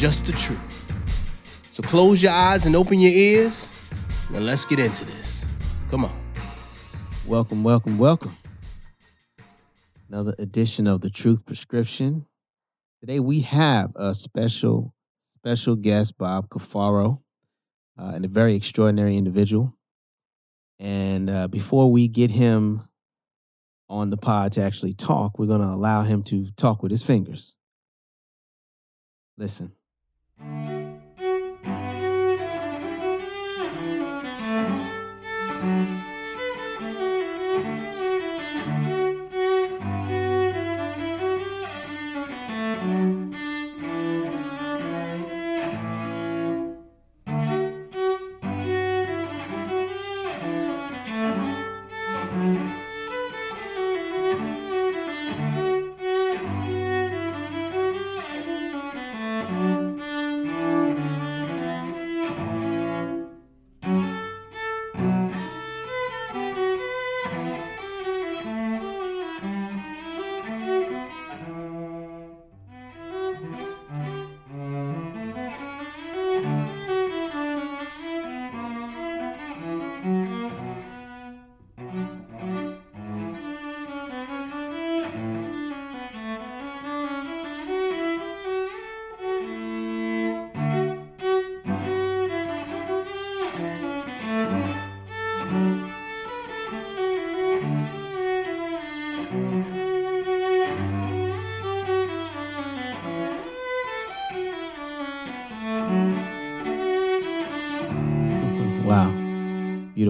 just the truth. So close your eyes and open your ears, and let's get into this. Come on. Welcome, welcome, welcome. Another edition of the Truth Prescription. Today we have a special, special guest, Bob Cafaro, uh, and a very extraordinary individual. And uh, before we get him on the pod to actually talk, we're going to allow him to talk with his fingers. Listen. Wow.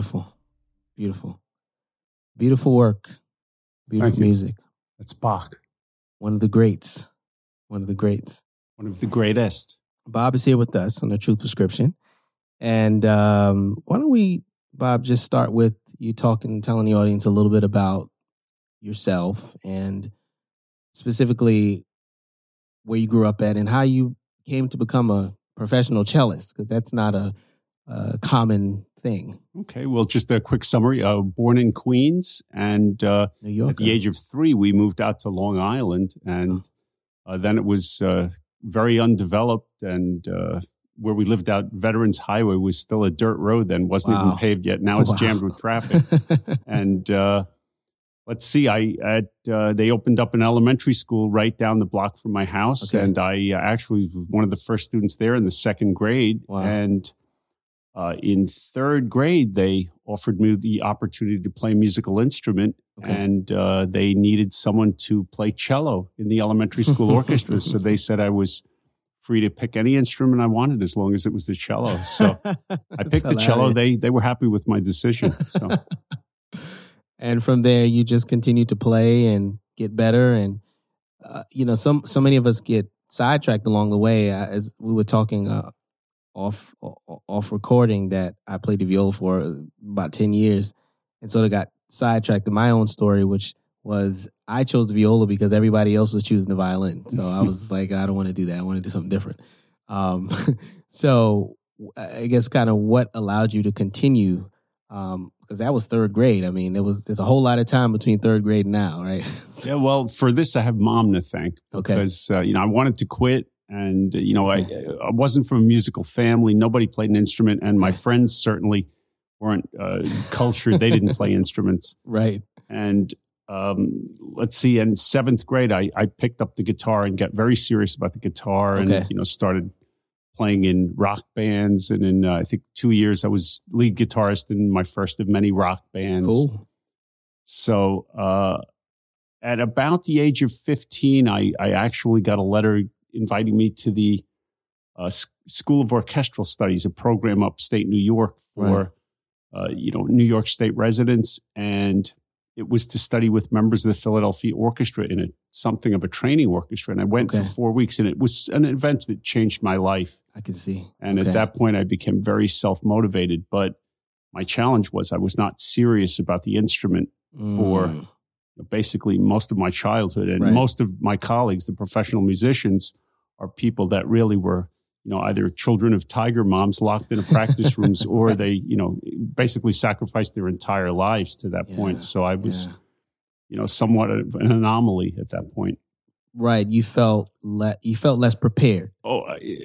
Beautiful. Beautiful. Beautiful work. Beautiful Thank you. music. It's Bach, One of the greats. One of the greats. one of the greatest. Bob is here with us on the Truth Prescription. And um, why don't we, Bob, just start with you talking, telling the audience a little bit about yourself and specifically where you grew up at and how you came to become a professional cellist, because that's not a, a common thing. Okay, well, just a quick summary. Uh, born in Queens, and uh, New York. at the age of three, we moved out to Long Island, and uh, then it was uh, very undeveloped, and uh, where we lived out, Veterans Highway was still a dirt road then, wasn't Wow. even paved yet. Now it's Wow. jammed with traffic. and uh, let's see, I at uh, they opened up an elementary school right down the block from my house, Okay. and I uh, actually was one of the first students there in the second grade. Wow. And uh, in third grade, they offered me the opportunity to play a musical instrument, Okay. and uh, they needed someone to play cello in the elementary school orchestra. So they said I was free to pick any instrument I wanted as long as it was the cello. So I picked the cello. They they were happy with my decision. So. and from there you just continue to play and get better and uh, you know some so many of us get sidetracked along the way uh, as we were talking uh, off off recording that I played the viola for about 10 years and sort of got sidetracked in my own story which was I chose the viola because everybody else was choosing the violin. So I was like I don't want to do that. I want to do something different. Um, so I guess kind of what allowed you to continue um because that was third grade. I mean there was there's a whole lot of time between third grade and now right? Yeah, well, for this, I have mom to thank okay. because uh, you know I wanted to quit, and you know I, I wasn't from a musical family. Nobody played an instrument, and my friends certainly weren't uh, cultured. They didn't play instruments. right And um, let's see, in seventh grade, I, I picked up the guitar and got very serious about the guitar, Okay. and you know started playing in rock bands. And in uh, I think two years, I was lead guitarist in my first of many rock bands. cool So uh, at about the age of 15, I, I actually got a letter inviting me to the uh, School of Orchestral Studies, a program upstate New York for, uh, you know, New York State residents. And it was to study with members of the Philadelphia Orchestra in a something of a training orchestra. And I went okay. for four weeks, and it was an event that changed my life. I can see. And okay. at that point, I became very self motivated. But my challenge was I was not serious about the instrument mm. for basically most of my childhood, and right. most of my colleagues, the professional musicians, are people that really were you know, either children of tiger moms locked in a practice rooms or they, you know, basically sacrificed their entire lives to that yeah, point. So I was, yeah. you know, somewhat of an anomaly at that point. Right. You felt le- you felt less prepared. Oh,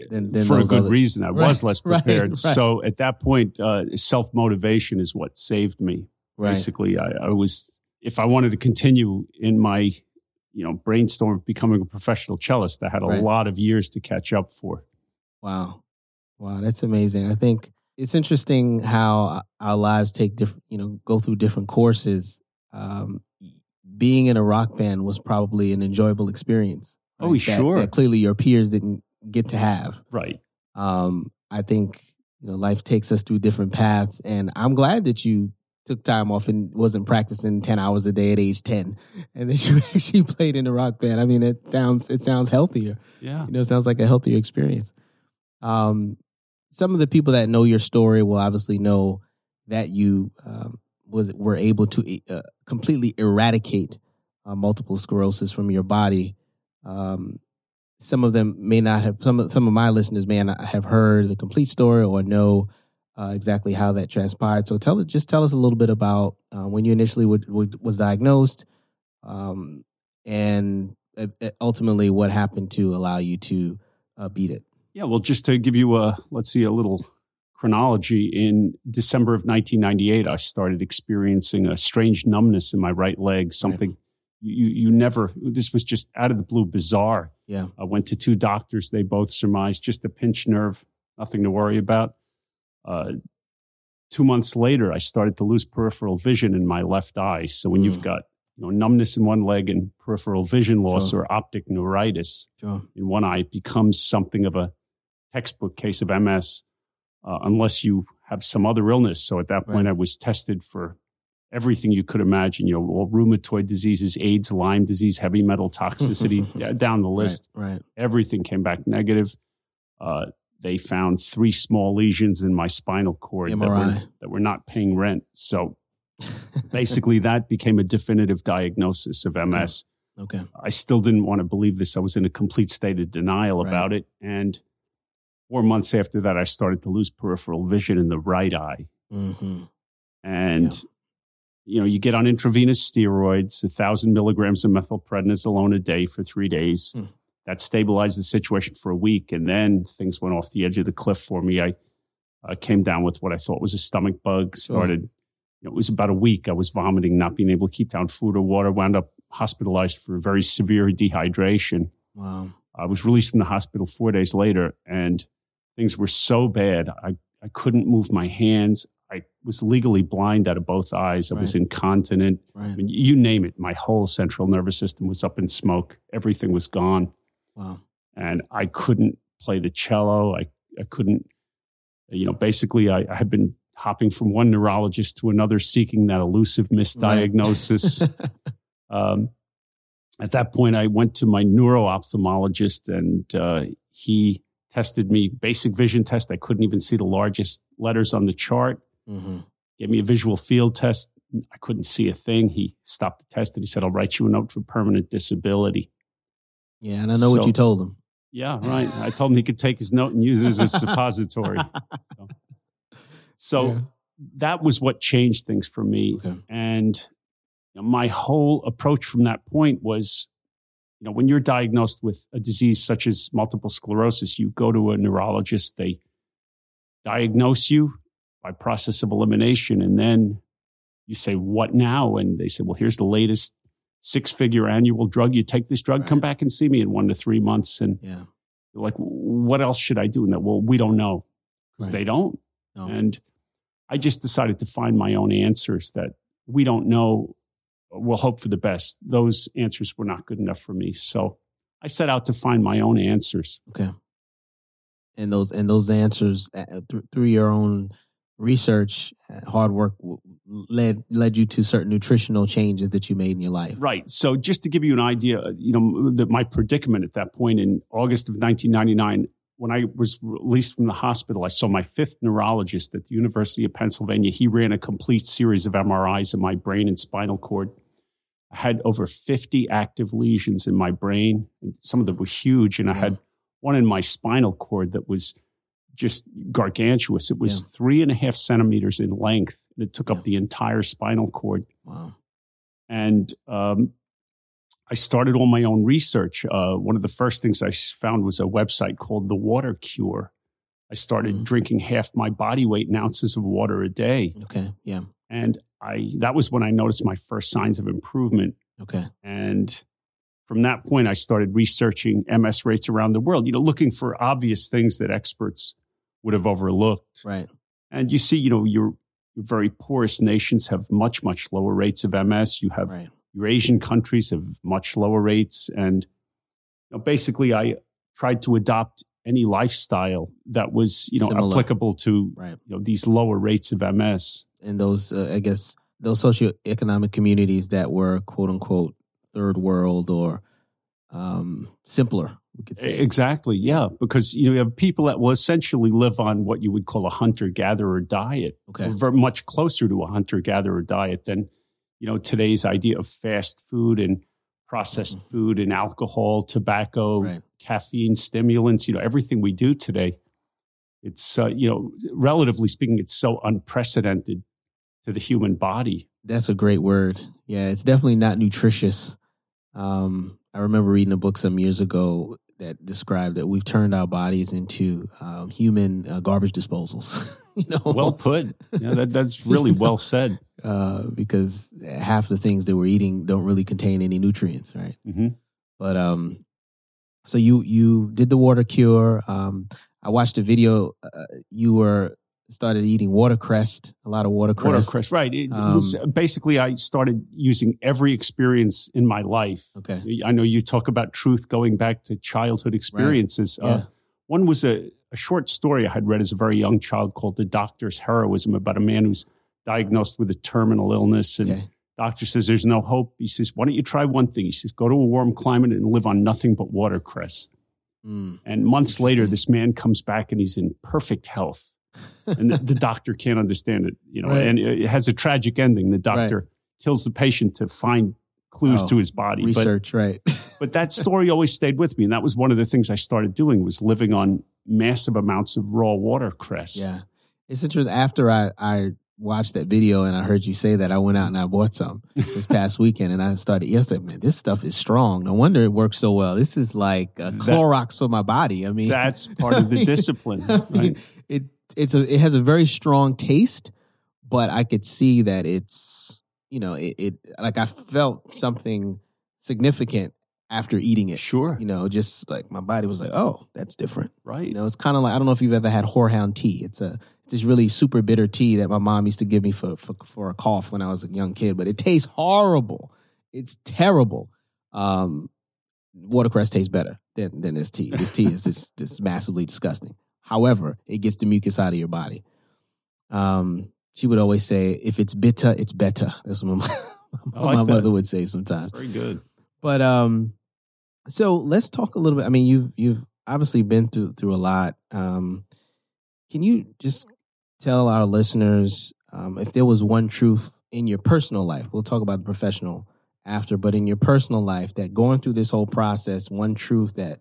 than, than for a good reason. I right, was less prepared. Right, right. So at that point, uh, self motivation is what saved me. Basically, I, I was, if I wanted to continue in my, you know, brainstorm of becoming a professional cellist, I had a lot of years to catch up for. Wow. Wow, that's amazing. I think it's interesting how our lives take different, you know, go through different courses. Um, being in a rock band was probably an enjoyable experience. Oh, right? Oh, sure. That clearly your peers didn't get to have. Right. Um, I think you know life takes us through different paths, and I'm glad that you took time off and wasn't practicing 10 hours a day at age 10 and then she actually played in a rock band. I mean it sounds it sounds healthier. Yeah. You know it sounds like a healthier experience. Um, some of the people that know your story will obviously know that you um, was were able to uh, completely eradicate uh, multiple sclerosis from your body. Um, some of them may not have some of some of my listeners may not have heard the complete story or know uh, exactly how that transpired. So tell just tell us a little bit about uh, when you initially would, would, was diagnosed, um, and uh, ultimately what happened to allow you to uh, beat it. Yeah, well, just to give you a, let's see, a little chronology, in December of 1998, I started experiencing a strange numbness in my right leg, something right. you, you never, this was just out of the blue, bizarre. Yeah. I went to two doctors. They both surmised just a pinched nerve, nothing to worry about. Uh, two months later, I started to lose peripheral vision in my left eye. So when mm. you've got you know, numbness in one leg and peripheral vision loss sure. or optic neuritis sure. in one eye, it becomes something of a textbook case of MS uh, unless you have some other illness. So at that point, right. I was tested for everything you could imagine, you know, all rheumatoid diseases, AIDS, Lyme disease, heavy metal toxicity, down the list. Right, right, Everything came back negative. Uh, they found three small lesions in my spinal cord that were, that were not paying rent. So basically, that became a definitive diagnosis of MS. Okay. okay. I still didn't want to believe this. I was in a complete state of denial right. about it. And four months after that, I started to lose peripheral vision in the right eye. Mm-hmm. And, yeah. you know, you get on intravenous steroids, a thousand milligrams of methylprednisolone a day for three days. Mm. That stabilized the situation for a week. And then things went off the edge of the cliff for me. I uh, came down with what I thought was a stomach bug, started, oh. you know, it was about a week. I was vomiting, not being able to keep down food or water, wound up hospitalized for very severe dehydration. Wow. I was released from the hospital four days later and Things were so bad. I, I couldn't move my hands. I was legally blind out of both eyes. I right. was incontinent. Right. I mean, you name it. My whole central nervous system was up in smoke. Everything was gone. Wow. And I couldn't play the cello. I, I couldn't, you know, basically, I, I had been hopping from one neurologist to another seeking that elusive misdiagnosis. Right. um, at that point, I went to my neuro ophthalmologist and uh, he tested me basic vision test. I couldn't even see the largest letters on the chart. Mm-hmm. Gave me a visual field test. I couldn't see a thing. He stopped the test and he said, I'll write you a note for permanent disability. Yeah, and I know so, what you told him. Yeah, right. I told him he could take his note and use it as a suppository. so, so yeah. that was what changed things for me. Okay. And you know, my whole approach from that point was you know, when you're diagnosed with a disease such as multiple sclerosis, you go to a neurologist, they diagnose you by process of elimination, and then you say, What now? And they say, Well, here's the latest six figure annual drug. You take this drug, right. come back and see me in one to three months. And yeah. like, What else should I do? And that, well, we don't know because right. they don't. No. And I just decided to find my own answers that we don't know we'll hope for the best. Those answers were not good enough for me. So I set out to find my own answers. Okay. And those and those answers through, through your own research, hard work led led you to certain nutritional changes that you made in your life. Right. So just to give you an idea, you know, the, my predicament at that point in August of 1999, when I was released from the hospital, I saw my fifth neurologist at the University of Pennsylvania. He ran a complete series of MRIs of my brain and spinal cord. I had over 50 active lesions in my brain, and some of them were huge. And I had one in my spinal cord that was just gargantuous. It was yeah. three and a half centimeters in length, and it took yeah. up the entire spinal cord. Wow. And um, I started all my own research. Uh, one of the first things I found was a website called The Water Cure. I started mm. drinking half my body weight in ounces of water a day. Okay. Yeah. And I that was when I noticed my first signs of improvement. Okay. And from that point, I started researching MS rates around the world, you know, looking for obvious things that experts would have overlooked. Right. And you see, you know, your, your very poorest nations have much, much lower rates of MS. You have right. Eurasian countries have much lower rates. And you know, basically, I tried to adopt any lifestyle that was, you know, Similar. applicable to right. you know these lower rates of MS. And those, uh, I guess, those socioeconomic communities that were quote unquote third world or um, simpler, we could say. Exactly, yeah, because you know you have people that will essentially live on what you would call a hunter gatherer diet, okay, very much closer to a hunter gatherer diet than you know today's idea of fast food and processed mm-hmm. food and alcohol, tobacco, right. caffeine, stimulants. You know everything we do today. It's uh, you know relatively speaking, it's so unprecedented to the human body. That's a great word. Yeah, it's definitely not nutritious. Um, I remember reading a book some years ago that described that we've turned our bodies into um, human uh, garbage disposals. you know, well put. Yeah, that, that's really well said. Uh, because half the things that we're eating don't really contain any nutrients, right? Mm-hmm. But um, so you you did the water cure. Um, I watched a video. Uh, you were started eating watercress, a lot of watercress. Watercress, right. It, um, was basically I started using every experience in my life. Okay. I know you talk about truth going back to childhood experiences. Right. Yeah. Uh, one was a, a short story I had read as a very young child called The Doctor's Heroism about a man who's diagnosed with a terminal illness and okay. doctor says there's no hope. He says, why don't you try one thing? He says, go to a warm climate and live on nothing but watercress. Mm. And months later, this man comes back and he's in perfect health and the, the, doctor can't understand it, you know, right. and it has a tragic ending. The doctor right. kills the patient to find clues oh, to his body. Research, but, right. but that story always stayed with me. And that was one of the things I started doing was living on massive amounts of raw watercress. Yeah. It's interesting. After I, I watched that video and I heard you say that, I went out and I bought some this past weekend and I started yesterday, man, this stuff is strong. No wonder it works so well. This is like a Clorox that, for my body. I mean, that's part of the discipline. I mean, right? It it's a it has a very strong taste, but I could see that it's you know it, it like I felt something significant after eating it. Sure. You know, just like my body was like, oh, that's different. Right. You know, it's kind of like I don't know if you've ever had horehound tea. It's a it's this really super bitter tea that my mom used to give me for for, for a cough when I was a young kid, but it tastes horrible. It's terrible. Um, watercress tastes better than than this tea. This tea is just just massively disgusting. However, it gets the mucus out of your body. Um, she would always say, if it's bitter, it's better. That's what my, like my mother would say sometimes. Very good. But um, so let's talk a little bit. I mean, you've you've obviously been through through a lot. Um, can you just tell our listeners um, if there was one truth in your personal life? We'll talk about the professional after, but in your personal life, that going through this whole process, one truth that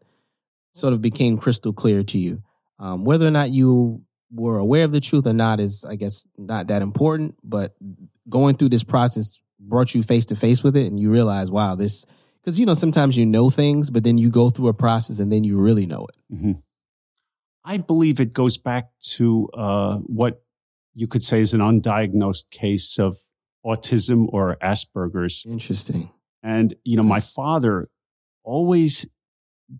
sort of became crystal clear to you um, whether or not you were aware of the truth or not is, I guess, not that important. But going through this process brought you face to face with it, and you realize, wow, this. Because you know, sometimes you know things, but then you go through a process, and then you really know it. Mm-hmm. I believe it goes back to uh, what you could say is an undiagnosed case of autism or Asperger's. Interesting. And you know, my father always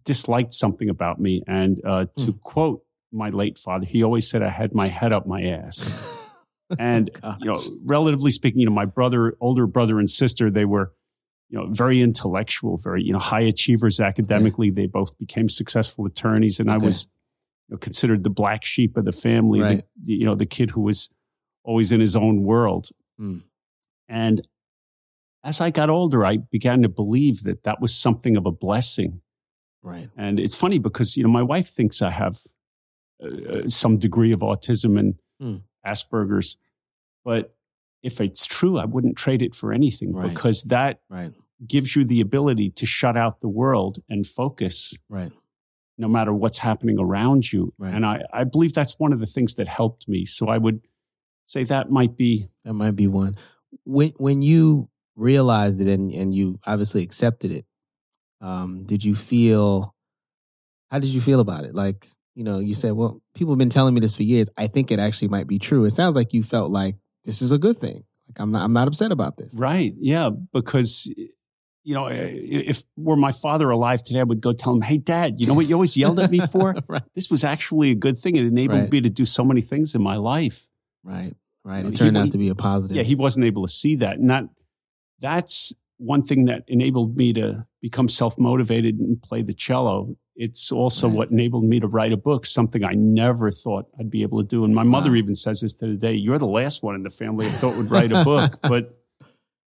disliked something about me. And uh, to mm. quote my late father, he always said I had my head up my ass. and you know, relatively speaking, you know, my brother, older brother and sister, they were, you know, very intellectual, very you know, high achievers academically. They both became successful attorneys, and okay. I was you know, considered the black sheep of the family. Right. The, you know, the kid who was always in his own world. Mm. And as I got older, I began to believe that that was something of a blessing. Right. And it's funny because, you know, my wife thinks I have uh, some degree of autism and Mm. Asperger's. But if it's true, I wouldn't trade it for anything Right. because that Right. gives you the ability to shut out the world and focus Right. no matter what's happening around you. Right. And I, I believe that's one of the things that helped me. So I would say that might be That might be one. When when you realized it and, and you obviously accepted it, um, did you feel how did you feel about it? Like, you know, you said, Well, people have been telling me this for years. I think it actually might be true. It sounds like you felt like this is a good thing. Like I'm not I'm not upset about this. right. Yeah. Because, you know, if were my father alive today, I would go tell him, Hey, dad, you know what you always yelled at me for? right. This was actually a good thing. It enabled Right. me to do so many things in my life. Right. Right. It turned he- out to be a positive. Yeah. He wasn't able to see that. And that, that's one thing that enabled me to become self motivated and play the cello. It's also Right. what enabled me to write a book, something I never thought I'd be able to do. And my mother Wow. even says this to the day You're the last one in the family I thought would write a book. But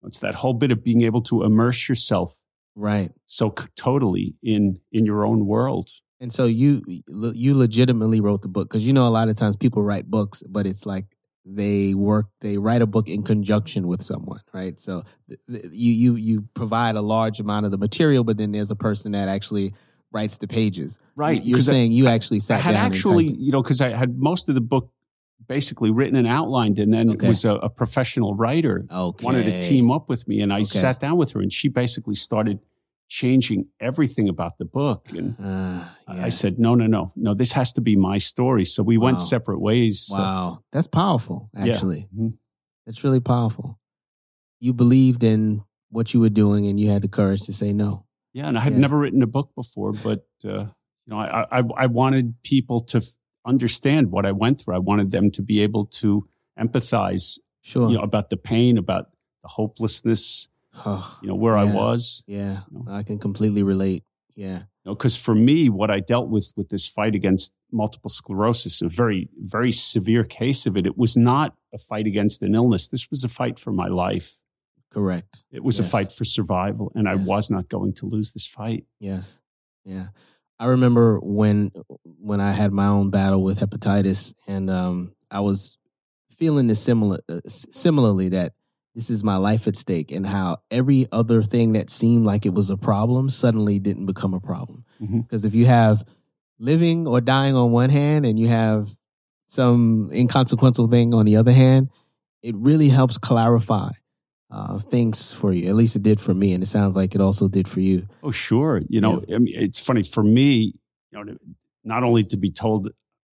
it's that whole bit of being able to immerse yourself right. so c- totally in in your own world. And so you you legitimately wrote the book because you know a lot of times people write books, but it's like they work they write a book in conjunction with someone, right? So th- th- you you you provide a large amount of the material, but then there's a person that actually writes the pages. Right. You're 'cause I- saying you actually sat I had down actually, and you know, because I had most of the book basically written and outlined, and then Okay. it was a, a professional writer okay. wanted to team up with me, and I Okay. sat down with her, and she basically started changing everything about the book, and Uh, yeah. I said, no, no, no, no, this has to be my story. So we went separate ways. So- wow, that's powerful. Yeah. Actually, Mhm. that's really powerful. You believed in what you were doing, and you had the courage to say no. Yeah, and I had Yeah. never written a book before, but uh, you know, I, I I wanted people to f- understand what I went through. I wanted them to be able to empathize, Sure. you know, about the pain, about the hopelessness, Oh, you know, where I was. yeah, No. I can completely relate. Yeah. You know, because for me, what I dealt with with this fight against multiple sclerosis, a very very severe case of it, it was not a fight against an illness. This was a fight for my life. Correct. It was Yes. a fight for survival, and I was not going to lose this fight. Yes. Yeah. I remember when when I had my own battle with hepatitis, and um, I was feeling this similar uh, similarly that this is my life at stake, and how every other thing that seemed like it was a problem suddenly didn't become a problem. Because if you have living or dying on one hand, and you have some inconsequential thing on the other hand, it really helps clarify uh, things for you. At least it did for me, and it sounds like it also did for you. Oh, sure. You know, I mean, it's funny for me. You know, not only to be told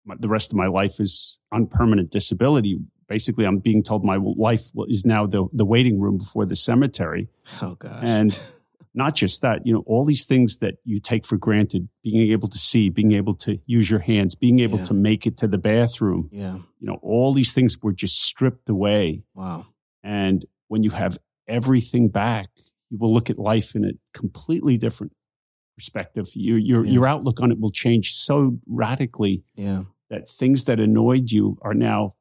my, the rest of my life is on permanent disability. Basically, I'm being told my life is now the the waiting room before the cemetery, Oh gosh. and not just that. You know, all these things that you take for granted: being able to see, being able to use your hands, being able Yeah. to make it to the bathroom. yeah. You know, all these things were just stripped away. Wow. And when you have everything back, you will look at life in a completely different perspective. Your your Yeah. your outlook on it will change so radically Yeah. that things that annoyed you are now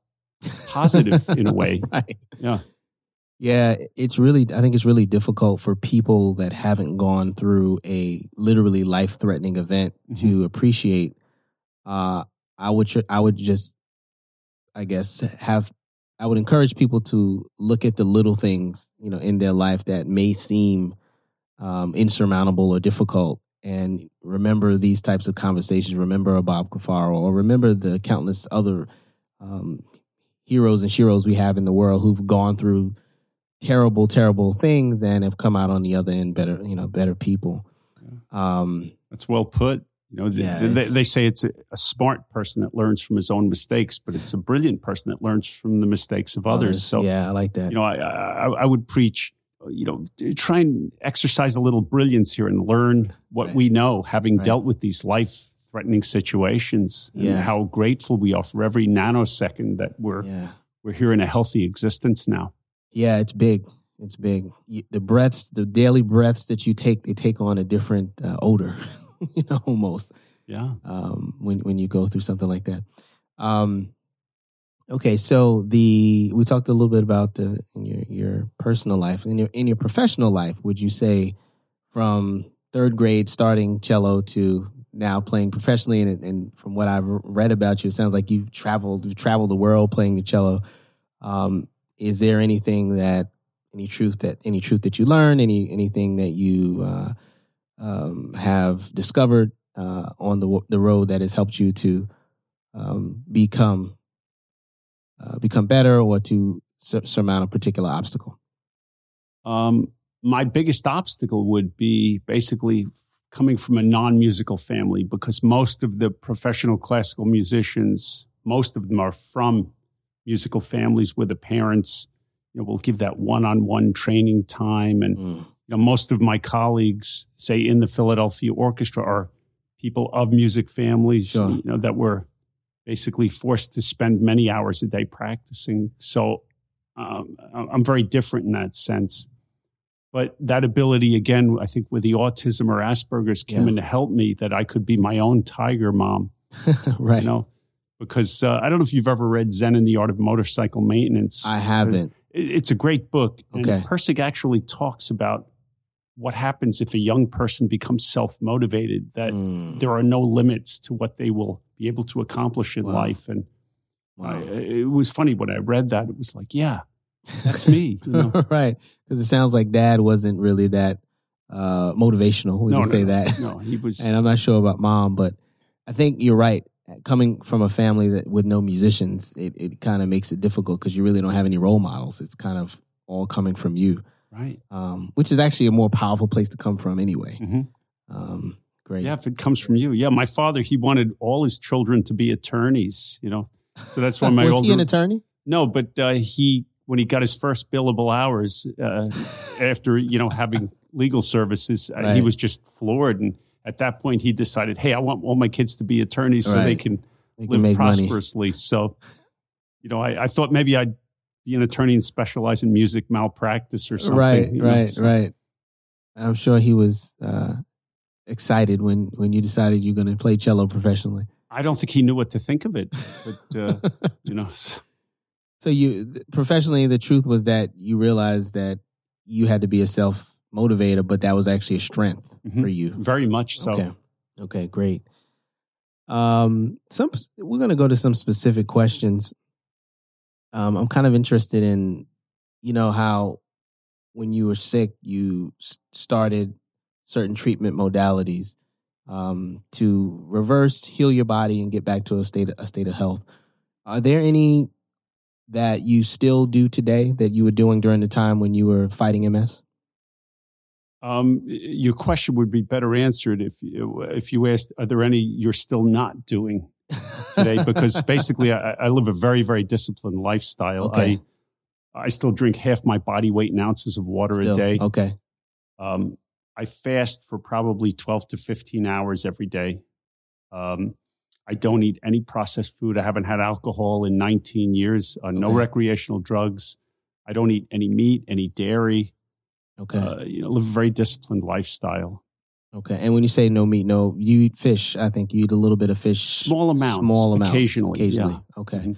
positive in a way. right. Yeah. Yeah, it's really I think it's really difficult for people that haven't gone through a literally life-threatening event Mm-hmm. to appreciate uh I would tr- I would just I guess have I would encourage people to look at the little things, you know, in their life that may seem um, insurmountable or difficult and remember these types of conversations. Remember a Bob Cafaro or remember the countless other um, heroes and sheroes we have in the world who've gone through terrible, terrible things and have come out on the other end better, you know, better people. Um, That's well put. You know, Yeah, they, they say it's a, a smart person that learns from his own mistakes, but it's a brilliant person that learns from the mistakes of others. So, yeah, I like that. you know, I, I, I would preach, you know, try and exercise a little brilliance here and learn what Right. we know, having Right. dealt with these life threatening situations and Yeah. how grateful we are for every nanosecond that we're, yeah. we're here in a healthy existence now. Yeah, it's big. It's big. The breaths, the daily breaths that you take, they take on a different uh, odor, you know, almost Yeah. um, when when you go through something like that. Um, Okay, so the we talked a little bit about the in your your personal life in your in your professional life. Would you say from third grade starting cello to now playing professionally, and, and from what I've read about you, it sounds like you've traveled you've traveled the world playing the cello. Um, is there anything that any truth that any truth that you learned, any anything that you uh, um, have discovered uh, on the the road that has helped you to um, become uh, become better or to sur- surmount a particular obstacle? Um, my biggest obstacle would be basically coming from a non-musical family because most of the professional classical musicians, most of them are from musical families where the parents, you know, will give that one-on-one training time, and mm. You know, most of my colleagues, say in the Philadelphia Orchestra, are people of music families, sure. you know, that were basically forced to spend many hours a day practicing. So um, I'm very different in that sense. But that ability, again, I think with the autism or Asperger's came yeah. in to help me that I could be my own tiger mom. right. You know, because uh, I don't know if you've ever read Zen and the Art of Motorcycle Maintenance. I haven't. It's a great book. Okay. And Pirsig actually talks about what happens if a young person becomes self motivated, that mm. there are no limits to what they will be able to accomplish in wow. life. And wow. I, it was funny when I read that, it was like, yeah, that's me. You know? right. Because it sounds like dad wasn't really that uh, motivational when no, you no, say that. No, he was. and I'm not sure about mom, but I think you're right. Coming from a family that with no musicians, it, it kind of makes it difficult because you really don't have any role models. It's kind of all coming from you. Right. Um, which is actually a more powerful place to come from anyway. Mm-hmm. Um, great. Yeah, if it comes from you. Yeah, my father, he wanted all his children to be attorneys, you know. So that's why my Was older, he an attorney? No, but uh, he when he got his first billable hours uh, after, you know, having legal services, uh, right. he was just floored and at that point he decided, "Hey, I want all my kids to be attorneys so they can they live can prosperously." Money. So, you know, I, I thought maybe I'd an attorney and specialize in music malpractice or something. Right, right, so. right. I'm sure he was uh, excited when when you decided you're going to play cello professionally. I don't think he knew what to think of it, but uh, you know. So you professionally, the truth was that you realized that you had to be a self motivator, but that was actually a strength mm-hmm. for you. Very much so. Okay. Okay. Great. Um, some we're going to go to some specific questions um, I'm kind of interested in, you know, how when you were sick, you started certain treatment modalities um, to reverse, heal your body, and get back to a state a state of health. Are there any that you still do today that you were doing during the time when you were fighting MS? Um, your question would be better answered if if you asked, "Are there any you're still not doing?" Today because basically I, I, live a very very disciplined lifestyle. Okay. I I still drink half my body weight in ounces of water still, a day. Okay. Um, I fast for probably twelve to fifteen hours every day. Um, I don't eat any processed food. I haven't had alcohol in 19 years. Uh, no recreational drugs. I don't eat any meat, any dairy. Okay. Uh, you know, live a very disciplined lifestyle. Okay. And when you say no meat, no, you eat fish. I think you eat a little bit of fish. Small amounts. Small amounts. Occasionally. Occasionally. Yeah. Okay. Mm-hmm.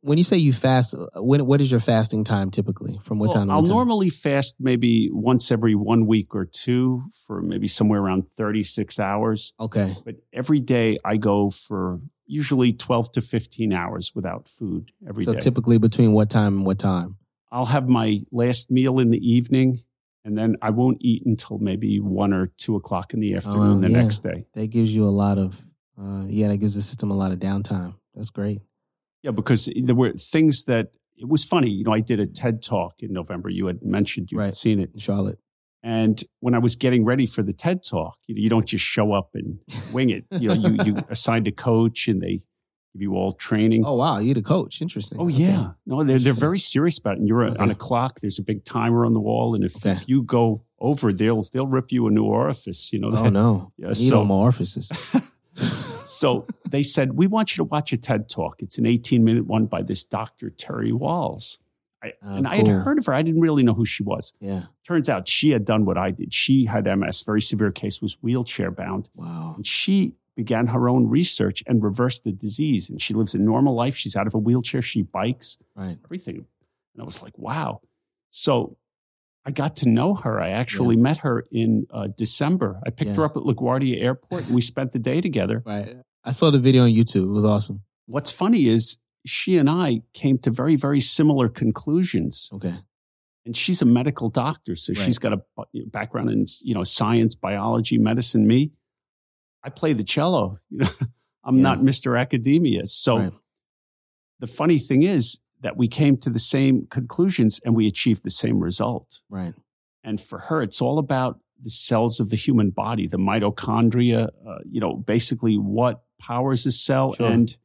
When you say you fast, when, what is your fasting time typically? From what well, time I'll time? normally fast maybe once every one week or two for maybe somewhere around 36 hours. Okay. But every day I go for usually 12 to 15 hours without food every so day. typically between what time and what time? I'll have my last meal in the evening and then I won't eat until maybe one or two o'clock in the oh, afternoon the yeah. next day. That gives you a lot of, uh, yeah, that gives the system a lot of downtime. That's great. Yeah, because there were things that it was funny. You know, I did a TED talk in November. You had mentioned you've right. seen it in Charlotte. And when I was getting ready for the TED talk, you, know, you don't just show up and wing it. You know, you you assigned a coach and they give you all training. Oh wow, you're the coach. Interesting. Oh okay. yeah, no, they're they're very serious about it. And you're okay. on a clock. There's a big timer on the wall, and if, okay. if you go over, they'll they'll rip you a new orifice. You know. Oh no. Yeah. So more orifices. so they said we want you to watch a TED talk. It's an 18 minute one by this Dr. Terry Wahls. I, oh, and cool. I had heard of her. I didn't really know who she was. Yeah. Turns out she had done what I did. She had MS, very severe case, was wheelchair bound. Wow. And she began her own research and reversed the disease. And she lives a normal life. She's out of a wheelchair. She bikes, right. everything. And I was like, wow. So I got to know her. I actually yeah. met her in uh, December. I picked yeah. her up at LaGuardia Airport and we spent the day together. Right. I saw the video on YouTube. It was awesome. What's funny is she and I came to very, very similar conclusions. Okay. And she's a medical doctor, so right. she's got a background in you know science, biology, medicine. Me, I play the cello. You know, I'm yeah. not Mr. Academia. So right. the funny thing is that we came to the same conclusions and we achieved the same result. Right. And for her, it's all about the cells of the human body, the mitochondria. Uh, you know, basically what powers a cell sure. and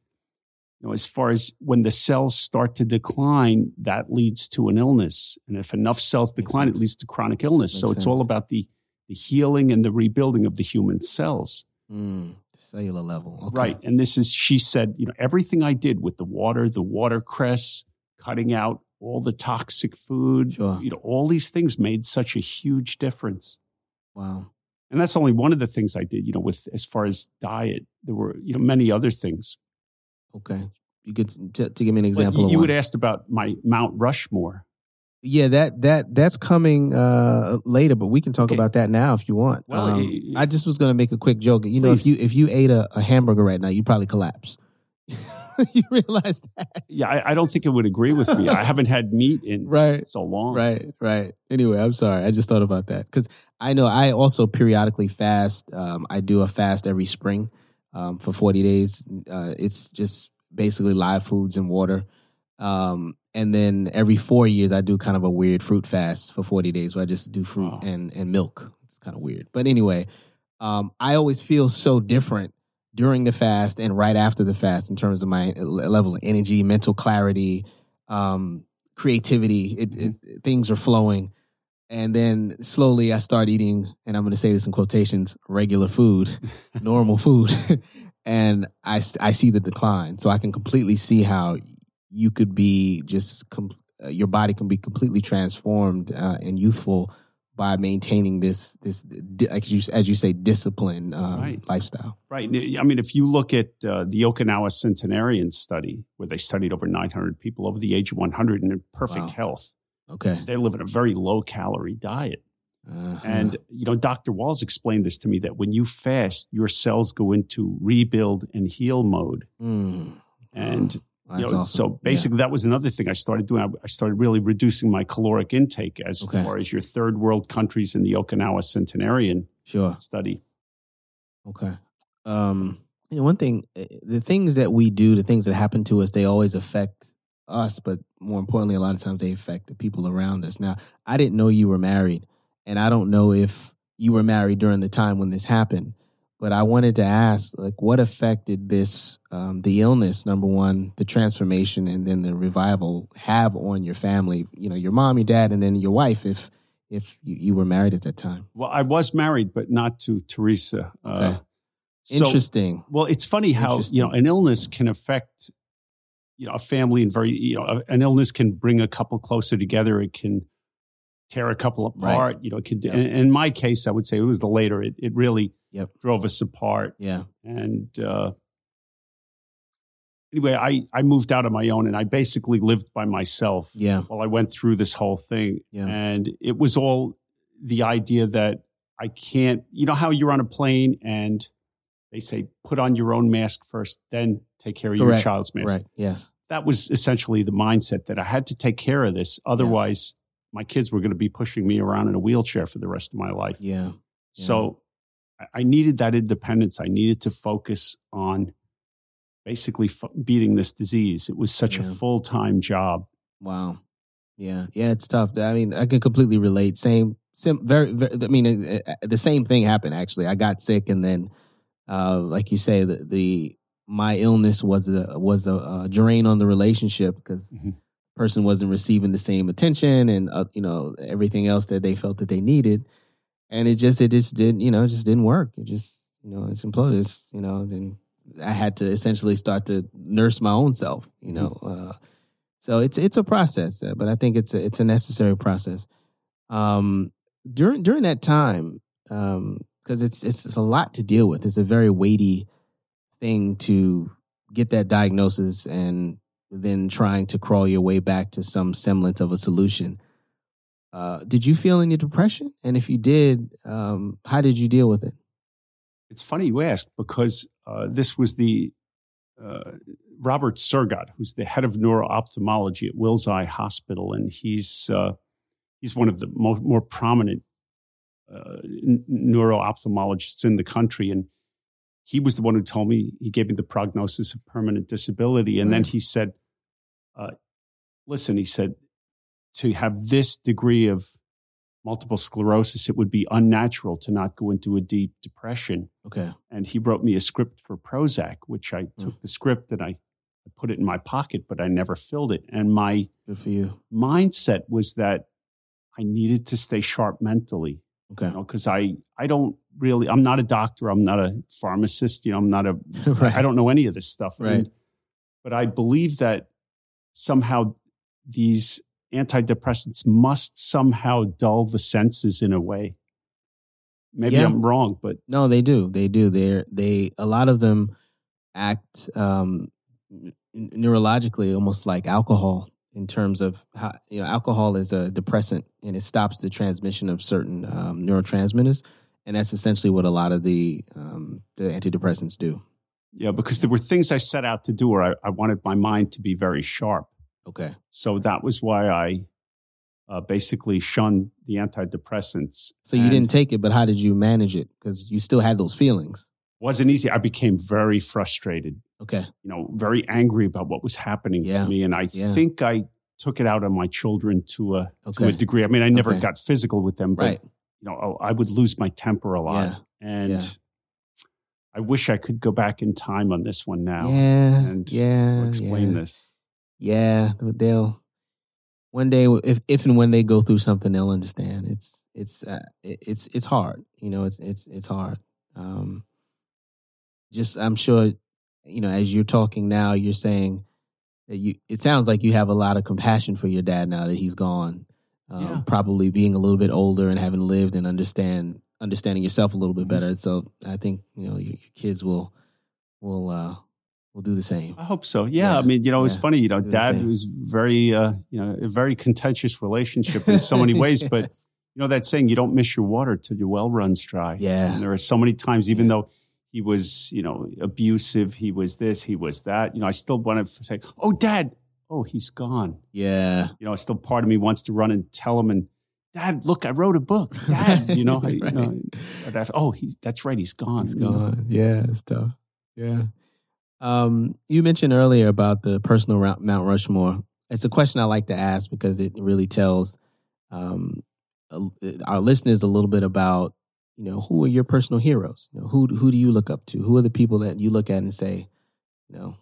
you know, as far as when the cells start to decline, that leads to an illness. And if enough cells decline, it leads to chronic illness. Makes so it's sense. all about the, the healing and the rebuilding of the human cells. Mm, cellular level. Okay. Right. And this is, she said, you know, everything I did with the water, the watercress, cutting out all the toxic food, sure. you know, all these things made such a huge difference. Wow. And that's only one of the things I did, you know, with as far as diet, there were, you know, many other things. Okay. You could to, to give me an example. Well, you, you would asked about my Mount Rushmore. Yeah, that that that's coming uh, later, but we can talk okay. about that now if you want. Well, um, I just was going to make a quick joke. You know, if you if you ate a, a hamburger right now, you probably collapse. you realize that? Yeah, I, I, don't think it would agree with me. I haven't had meat in right so long. Right, right. Anyway, I'm sorry. I just thought about that because I know I also periodically fast. Um, I do a fast every spring um, for 40 days. Uh, it's just basically live foods and water. Um, and then every four years, I do kind of a weird fruit fast for 40 days where I just do fruit and, and milk. It's kind of weird. But anyway, um, I always feel so different during the fast and right after the fast in terms of my level of energy, mental clarity, um, creativity. It, it, things are flowing. And then slowly I start eating, and I'm going to say this in quotations, regular food, normal food. and I, I see the decline. So I can completely see how you could be just, com- uh, your body can be completely transformed uh, and youthful by maintaining this this as you, as you say discipline um, right. lifestyle. Right. I mean, if you look at uh, the Okinawa centenarian study, where they studied over 900 people over the age of 100 and in perfect wow. health, okay, they live in a very low calorie diet. Uh-huh. And you know, Dr. Wahls explained this to me that when you fast, your cells go into rebuild and heal mode. Mm. And you know, awesome. so basically, yeah. that was another thing I started doing. I started really reducing my caloric intake as okay. far as your third world countries in the Okinawa centenarian sure. study. Okay. Um, you know, one thing, eh, the things that we do, the things that happen to us, they always affect us, but more importantly, a lot of times they affect the people around us. Now, I didn't know you were married. And I don't know if you were married during the time when this happened, but I wanted to ask, like, what affected this, um, the illness, number one, the transformation, and then the revival have on your family? You know, your mom, your dad, and then your wife, if if you, you were married at that time. Well, I was married, but not to Teresa. Uh, okay. Uh, so, Interesting. Well, it's funny how you know an illness can affect you know a family and very you know an illness can bring a couple closer together. It can tear a couple apart. Right. You know, it could, yep. in, in, my case, I would say it was the later. It, it really yep. drove us apart. Yeah. And uh, anyway, I, I moved out on my own and I basically lived by myself yeah. while I went through this whole thing. Yeah. And it was all the idea that I can't, you know, how you're on a plane and they say, put on your own mask first, then take care of Correct. your child's mask. Right. Yes. That was essentially the mindset that I had to take care of this. Otherwise, my kids were going to be pushing me around in a wheelchair for the rest of my life. Yeah. yeah. So I needed that independence. I needed to focus on basically f- beating this disease. It was such yeah. a full time job. Wow. Yeah. Yeah. It's tough. I mean, I can completely relate. Same, sim, very, very I mean, uh, the same thing happened actually. I got sick and then, uh, like you say, the, the, my illness was a was a, a drain on the relationship because mm-hmm person wasn't receiving the same attention and uh, you know everything else that they felt that they needed. And it just it just didn't you know it just didn't work. It just you know it's imploded. It's, you know then i had to essentially start to nurse my own self you know mm-hmm. uh, so it's it's a process uh, but i think it's a it's a necessary process. Um during during that time um because it's, it's it's a lot to deal with. It's a very weighty thing to get that diagnosis and then trying to crawl your way back to some semblance of a solution. Uh, did you feel any depression? And if you did, um, how did you deal with it? It's funny you ask because uh, this was the uh, Robert Sergott, who's the head of neuro-ophthalmology at Wills Eye Hospital, and he's uh, he's one of the more, more prominent uh, neuro-ophthalmologists in the country, and he was the one who told me he gave me the prognosis of permanent disability, and right. then he said, uh, "Listen," he said, "to have this degree of multiple sclerosis, it would be unnatural to not go into a deep depression. Okay. And he wrote me a script for Prozac, which I mm. took the script and I, put it in my pocket, but I never filled it. And my Good for you. mindset was that I needed to stay sharp mentally. Okay. Because you know, I, I don't really, I'm not a doctor. I'm not a pharmacist. You know, I'm not a, right. I don't know any of this stuff. Right. And, but I believe that somehow these antidepressants must somehow dull the senses in a way. Maybe yeah. I'm wrong, but no, they do. They do. They're they a lot of them act um, neurologically almost like alcohol in terms of how you know alcohol is a depressant and it stops the transmission of certain um, neurotransmitters, and that's essentially what a lot of the um, the antidepressants do. Yeah, because there were things I set out to do where I, I wanted my mind to be very sharp. Okay. So that was why I uh, basically shunned the antidepressants. So you didn't take it, but how did you manage it? Because you still had those feelings. Wasn't easy. I became very frustrated. Okay. You know, very angry about what was happening yeah. to me, and I yeah. think I took it out on my children to a okay. to a degree. I mean, I never okay. got physical with them, but right. you know, I would lose my temper a lot, yeah. and. I wish I could go back in time on this one now. Yeah, and yeah, explain this. Yeah, they'll one day if if and when they go through something, they'll understand. It's it's uh, it's it's hard. You know, it's it's it's hard. Um, just I'm sure, you know, as you're talking now, you're saying that you. It sounds like you have a lot of compassion for your dad now that he's gone. Um, yeah. Probably being a little bit older and having lived and understand understanding yourself a little bit mm-hmm. better. So I think you know your, your kids will will uh, we'll do the same. I hope so. Yeah, yeah. I mean, you know, it's funny. You know, Dad was very, uh, you know, a very contentious relationship in so many ways. yes. But you know that saying, you don't miss your water till your well runs dry. Yeah. And there are so many times, even yeah. though he was, you know, abusive, he was this, he was that. You know, I still want to say, "Oh, Dad, oh, he's gone." Yeah. You know, still part of me wants to run and tell him and. Dad, look, I wrote a book. Dad, you know, right. you know oh, he's that's right, he's gone. He's gone. Yeah, it's tough. Yeah. Um, you mentioned earlier about the personal Mount Rushmore. It's a question I like to ask because it really tells um, our listeners a little bit about you know who are your personal heroes. You know, who who do you look up to? Who are the people that you look at and say, you know,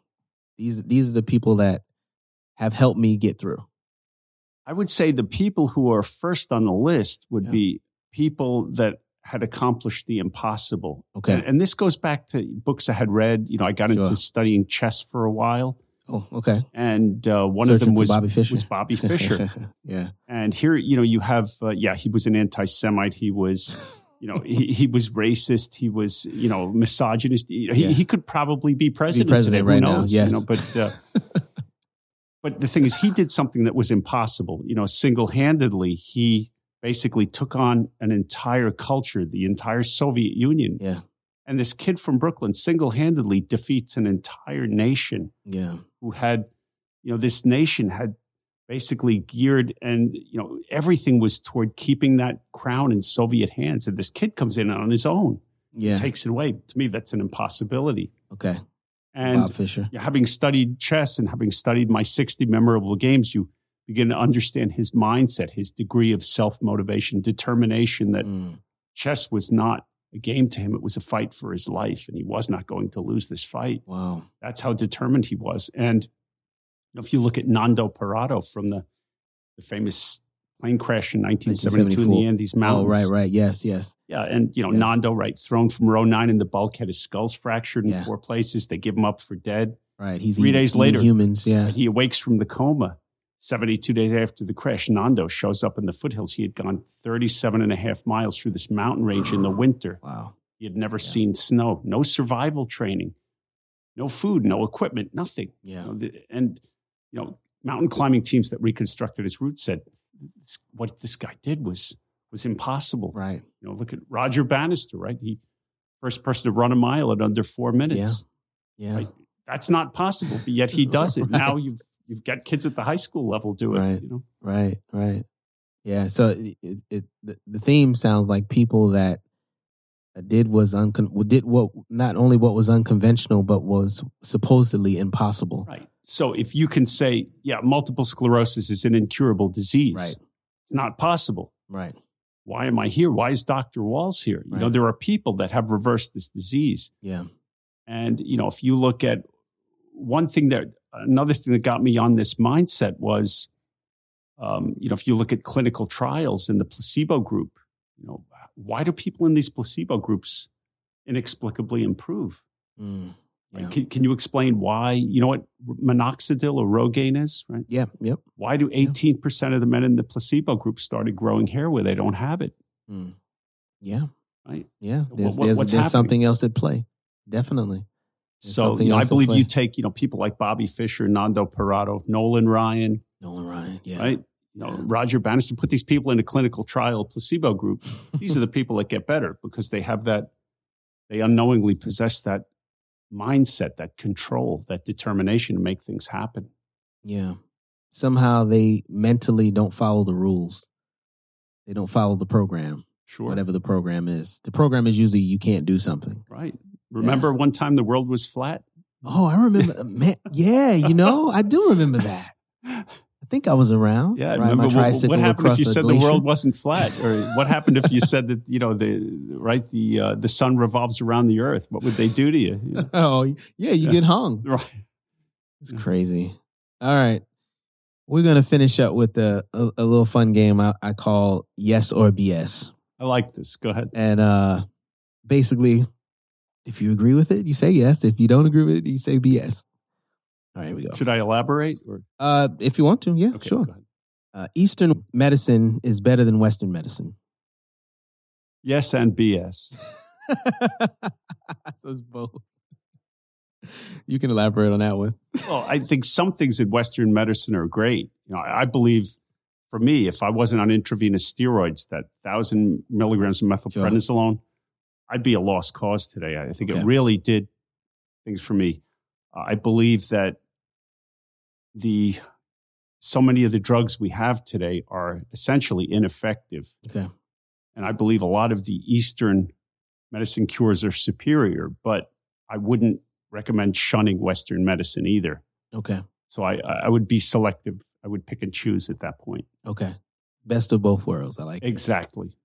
these these are the people that have helped me get through. I would say the people who are first on the list would yeah. be people that had accomplished the impossible. Okay. And, and, this goes back to books I had read. You know, I got sure. into studying chess for a while. Oh, okay. And uh, one Searching of them was Bobby Fischer. Was Bobby Fischer. yeah. And here, you know, you have, uh, yeah, he was an anti-Semite. He was, you know, he, he was racist. He was, you know, misogynist. He, yeah. he could probably be president. Be president today. right knows, now. Yes. You know, but. Uh, but the thing is, he did something that was impossible. You know, single-handedly, he basically took on an entire culture, the entire Soviet Union. Yeah. And this kid from Brooklyn single handedly defeats an entire nation. Yeah. Who had, you know, this nation had basically geared and, you know, everything was toward keeping that crown in Soviet hands. And this kid comes in on his own. Yeah. Takes it away. To me, that's an impossibility. Okay. And Bob Fischer. having studied chess and having studied my 60 memorable games, you begin to understand his mindset, his degree of self motivation, determination that mm. chess was not a game to him. It was a fight for his life, and he was not going to lose this fight. Wow. That's how determined he was. And if you look at Nando Parrado from the, the famous plane crash in 1972 in the Andes Mountains. Oh, right, right. Yes, yes. Yeah. And, you know, yes. Nando, right, thrown from row nine in the bulkhead, his skull's fractured in yeah. four places. They give him up for dead. Right. He's three days later. Humans, yeah. Right, he awakes from the coma 72 days after the crash, Nando shows up in the foothills. He had gone 37 and a half miles through this mountain range in the winter. Wow. He had never yeah. seen snow, no survival training. no food, no equipment, nothing. Yeah. You know, the- and you know, mountain climbing teams that reconstructed his route said this, what this guy did was was impossible. Right. You know, look at Roger Bannister, right? He first person to run a mile at under four minutes. Yeah. Right. That's not possible, but yet he does it. Now you've you've got kids at the high school level do it. Right. You know, Right. Right. Yeah. So it, it, it the, the theme sounds like people that did was uncon did what not only what was unconventional but was supposedly impossible. right. So if you can say, yeah, multiple sclerosis is an incurable disease, Right. it's not possible. Right. Why am I here? Why is Dr. Wahls here? You know, there are people that have reversed this disease. Yeah. And, you know, if you look at one thing that, another thing that got me on this mindset was, um, you know, if you look at clinical trials in the placebo group, you know, why do people in these placebo groups inexplicably improve? Mm. Yeah. Can, can you explain why? You know what minoxidil or Rogaine is, right? Yeah. Yep. Why do 18% of the men in the placebo group started growing hair where they don't have it, Mm. Yeah. right? Yeah. There's what- there's, there's something else at play. Definitely. There's So you know, I believe you take, you know, people like Bobby Fischer, Nando Parrado, Nolan Ryan, Nolan Ryan. Yeah. right? You know, Yeah. Roger Bannister, put these people in a clinical trial placebo group. These are the people that get better because they have that, they unknowingly possess that mindset, that control, that determination to make things happen. Yeah. Somehow they mentally don't follow the rules. They don't follow the program, Sure. whatever the program is. The program is usually you can't do something. Right. Remember one time the world was flat? Oh, I remember. man, yeah, you know, I do remember that. I think I was around. Yeah, riding remember what, what happened if you said glacier. the world wasn't flat, or what happened if you said that you know the right the uh, the sun revolves around the earth? What would they do to you? You know? Oh, yeah, you Yeah. get hung. Right. It's crazy. All right. We're going to finish up with a, a, a little fun game I, I call Yes or BS. I like this. Go ahead. And uh, basically, if you agree with it, you say yes. If you don't agree with it, you say BS. All right, here we go. Should I elaborate? Or Uh, if you want to, yeah, okay, sure. go ahead. Uh, Eastern medicine is better than Western medicine. Yes and BS. so it's both. You can elaborate on that one. Well, I think some things in Western medicine are great. You know, I, believe for me, if I wasn't on intravenous steroids, that thousand milligrams of methylprednisolone, I'd be a lost cause today. I think Okay. it really did things for me. Uh, I believe that the so many of the drugs we have today are essentially ineffective, Okay. and I believe a lot of the Eastern medicine cures are superior. But I wouldn't recommend shunning Western medicine either. Okay. So I, I would be selective. I would pick and choose at that point. Okay. Best of both worlds. I like it. Exactly.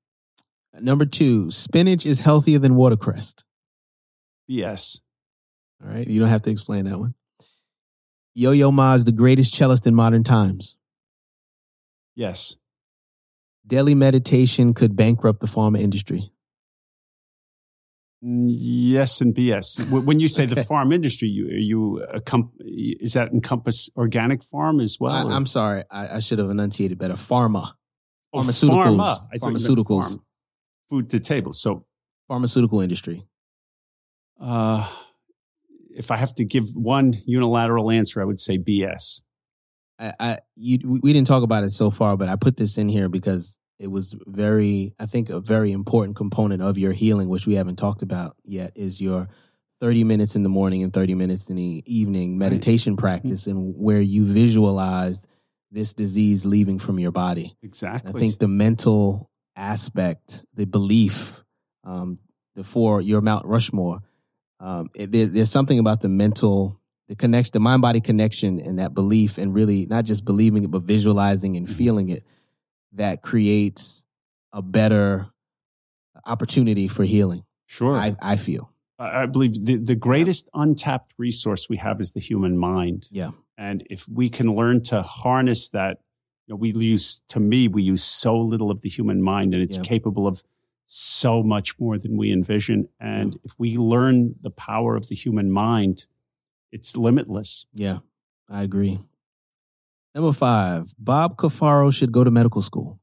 Number two, spinach is healthier than watercress. Yes. All right. You don't have to explain that one. Yo Yo Ma is the greatest cellist in modern times. Yes. Daily meditation could bankrupt the pharma industry. Yes and BS. When you say the Okay. farm industry, you are you a comp- is that encompass organic farm as well? I, I'm sorry. I, I should have enunciated better. Pharma. Oh, pharmaceuticals. pharma. I thought you meant Pharmaceuticals. farm. Food to table. So, Pharmaceutical industry. uh, if I have to give one unilateral answer, I would say BS. I, I you we didn't talk about it so far, but I put this in here because it was very, I think, a very important component of your healing, which we haven't talked about yet, is your 30 minutes in the morning and 30 minutes in the evening meditation practice, and where you visualized this disease leaving from your body. Exactly. I think the mental aspect, the belief, um, the for your Mount Rushmore, um, it, there, there's something about the mental, the connection, the mind body connection, and that belief, and really not just believing it, but visualizing and Mhm. feeling it, that creates a better opportunity for healing. sure. I, I feel. I believe the, the greatest untapped resource we have is the human mind. Yeah. And if we can learn to harness that, you know, we use, to me, we use so little of the human mind and it's Yeah. capable of so much more than we envision. And if we learn the power of the human mind, it's limitless. Yeah, I agree. Number five, Bob Cafaro should go to medical school.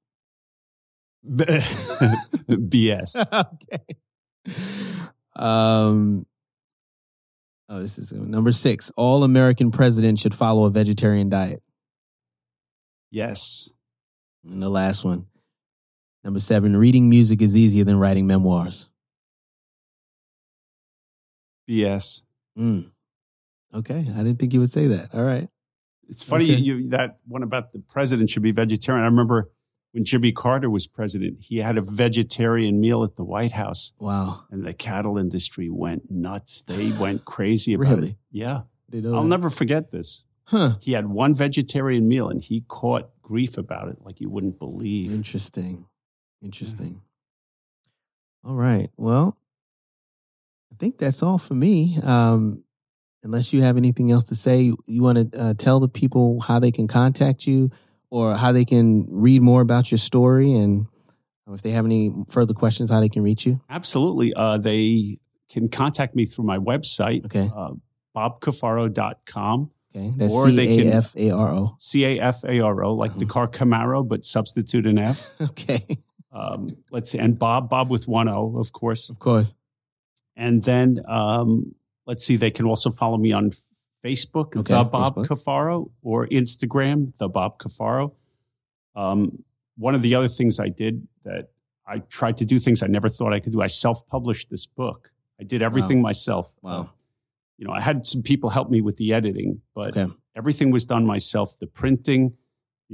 BS. okay. Um, Oh, this is number six. All American presidents should follow a vegetarian diet. Yes. And the last one. Number seven. Reading music is easier than writing memoirs. BS. Mm. Okay. I didn't think you would say that. All right. It's funny okay. you, that one about the president should be vegetarian. I remember when Jimmy Carter was president, he had a vegetarian meal at the White House. Wow. And the cattle industry went nuts. They went crazy about really? it. Yeah. I'll that? never forget this. Huh. He had one vegetarian meal and he caught grief about it like you wouldn't believe. Interesting. Interesting. Yeah. All right. Well, I think that's all for me. Um, unless you have anything else to say, you want to uh, tell the people how they can contact you or how they can read more about your story and if they have any further questions, how they can reach you? Absolutely. Uh, they can contact me through my website, okay. uh, bobcafaro.com. Okay, that's C A F A R O. C A F A R O, like the car Camaro, but substitute an F. okay. Um, let's see, and Bob, Bob with one O, of course. Of course. And then um, let's see, they can also follow me on Facebook, okay, the Bob Facebook. Cafaro, or Instagram, the Bob Cafaro. Um, one of the other things I did that I tried to do things I never thought I could do. I self-published this book. I did everything wow. myself. Wow. Uh, you know, I had some people help me with the editing, but okay. everything was done myself. The printing,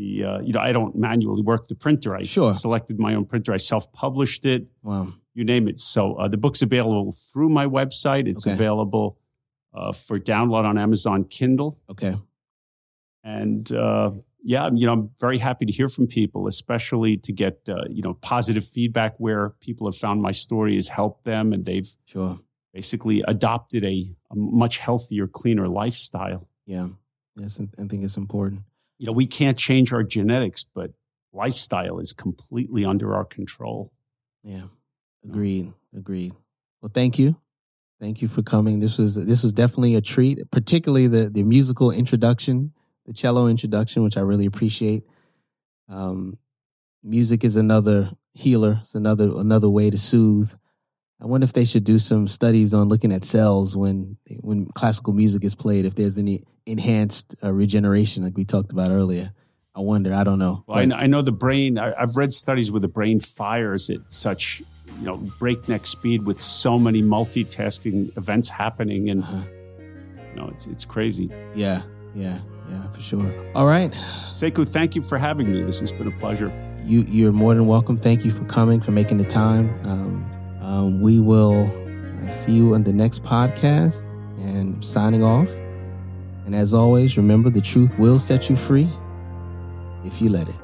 the uh, you know, I don't manually work the printer. I sure. selected my own printer. I self-published it. Wow. You name it. So uh, the book's available through my website. It's okay. available uh, for download on Amazon Kindle. Okay. And uh, yeah, you know, I'm very happy to hear from people, especially to get uh, you know positive feedback where people have found my story has helped them, and they've sure basically adopted a, a much healthier, cleaner lifestyle. Yeah, yes, I think it's important. You know, we can't change our genetics, but lifestyle is completely under our control. Yeah, agreed, agreed. Well, thank you. Thank you for coming. This was this was definitely a treat, particularly the the musical introduction, the cello introduction, which I really appreciate. Um, music is another healer. It's another another way to soothe. I wonder if they should do some studies on looking at cells when when classical music is played. If there's any enhanced uh, regeneration, like we talked about earlier. I wonder. I don't know. Well, I, know I, know the brain. I, I've read studies where the brain fires at such you know breakneck speed with so many multitasking events happening and uh-huh. you know it's it's crazy yeah yeah yeah for sure all right sekou thank you for having me this has been a pleasure you you're more than welcome thank you for coming for making the time um, um, we will see you on the next podcast and signing off and as always remember the truth will set you free if you let it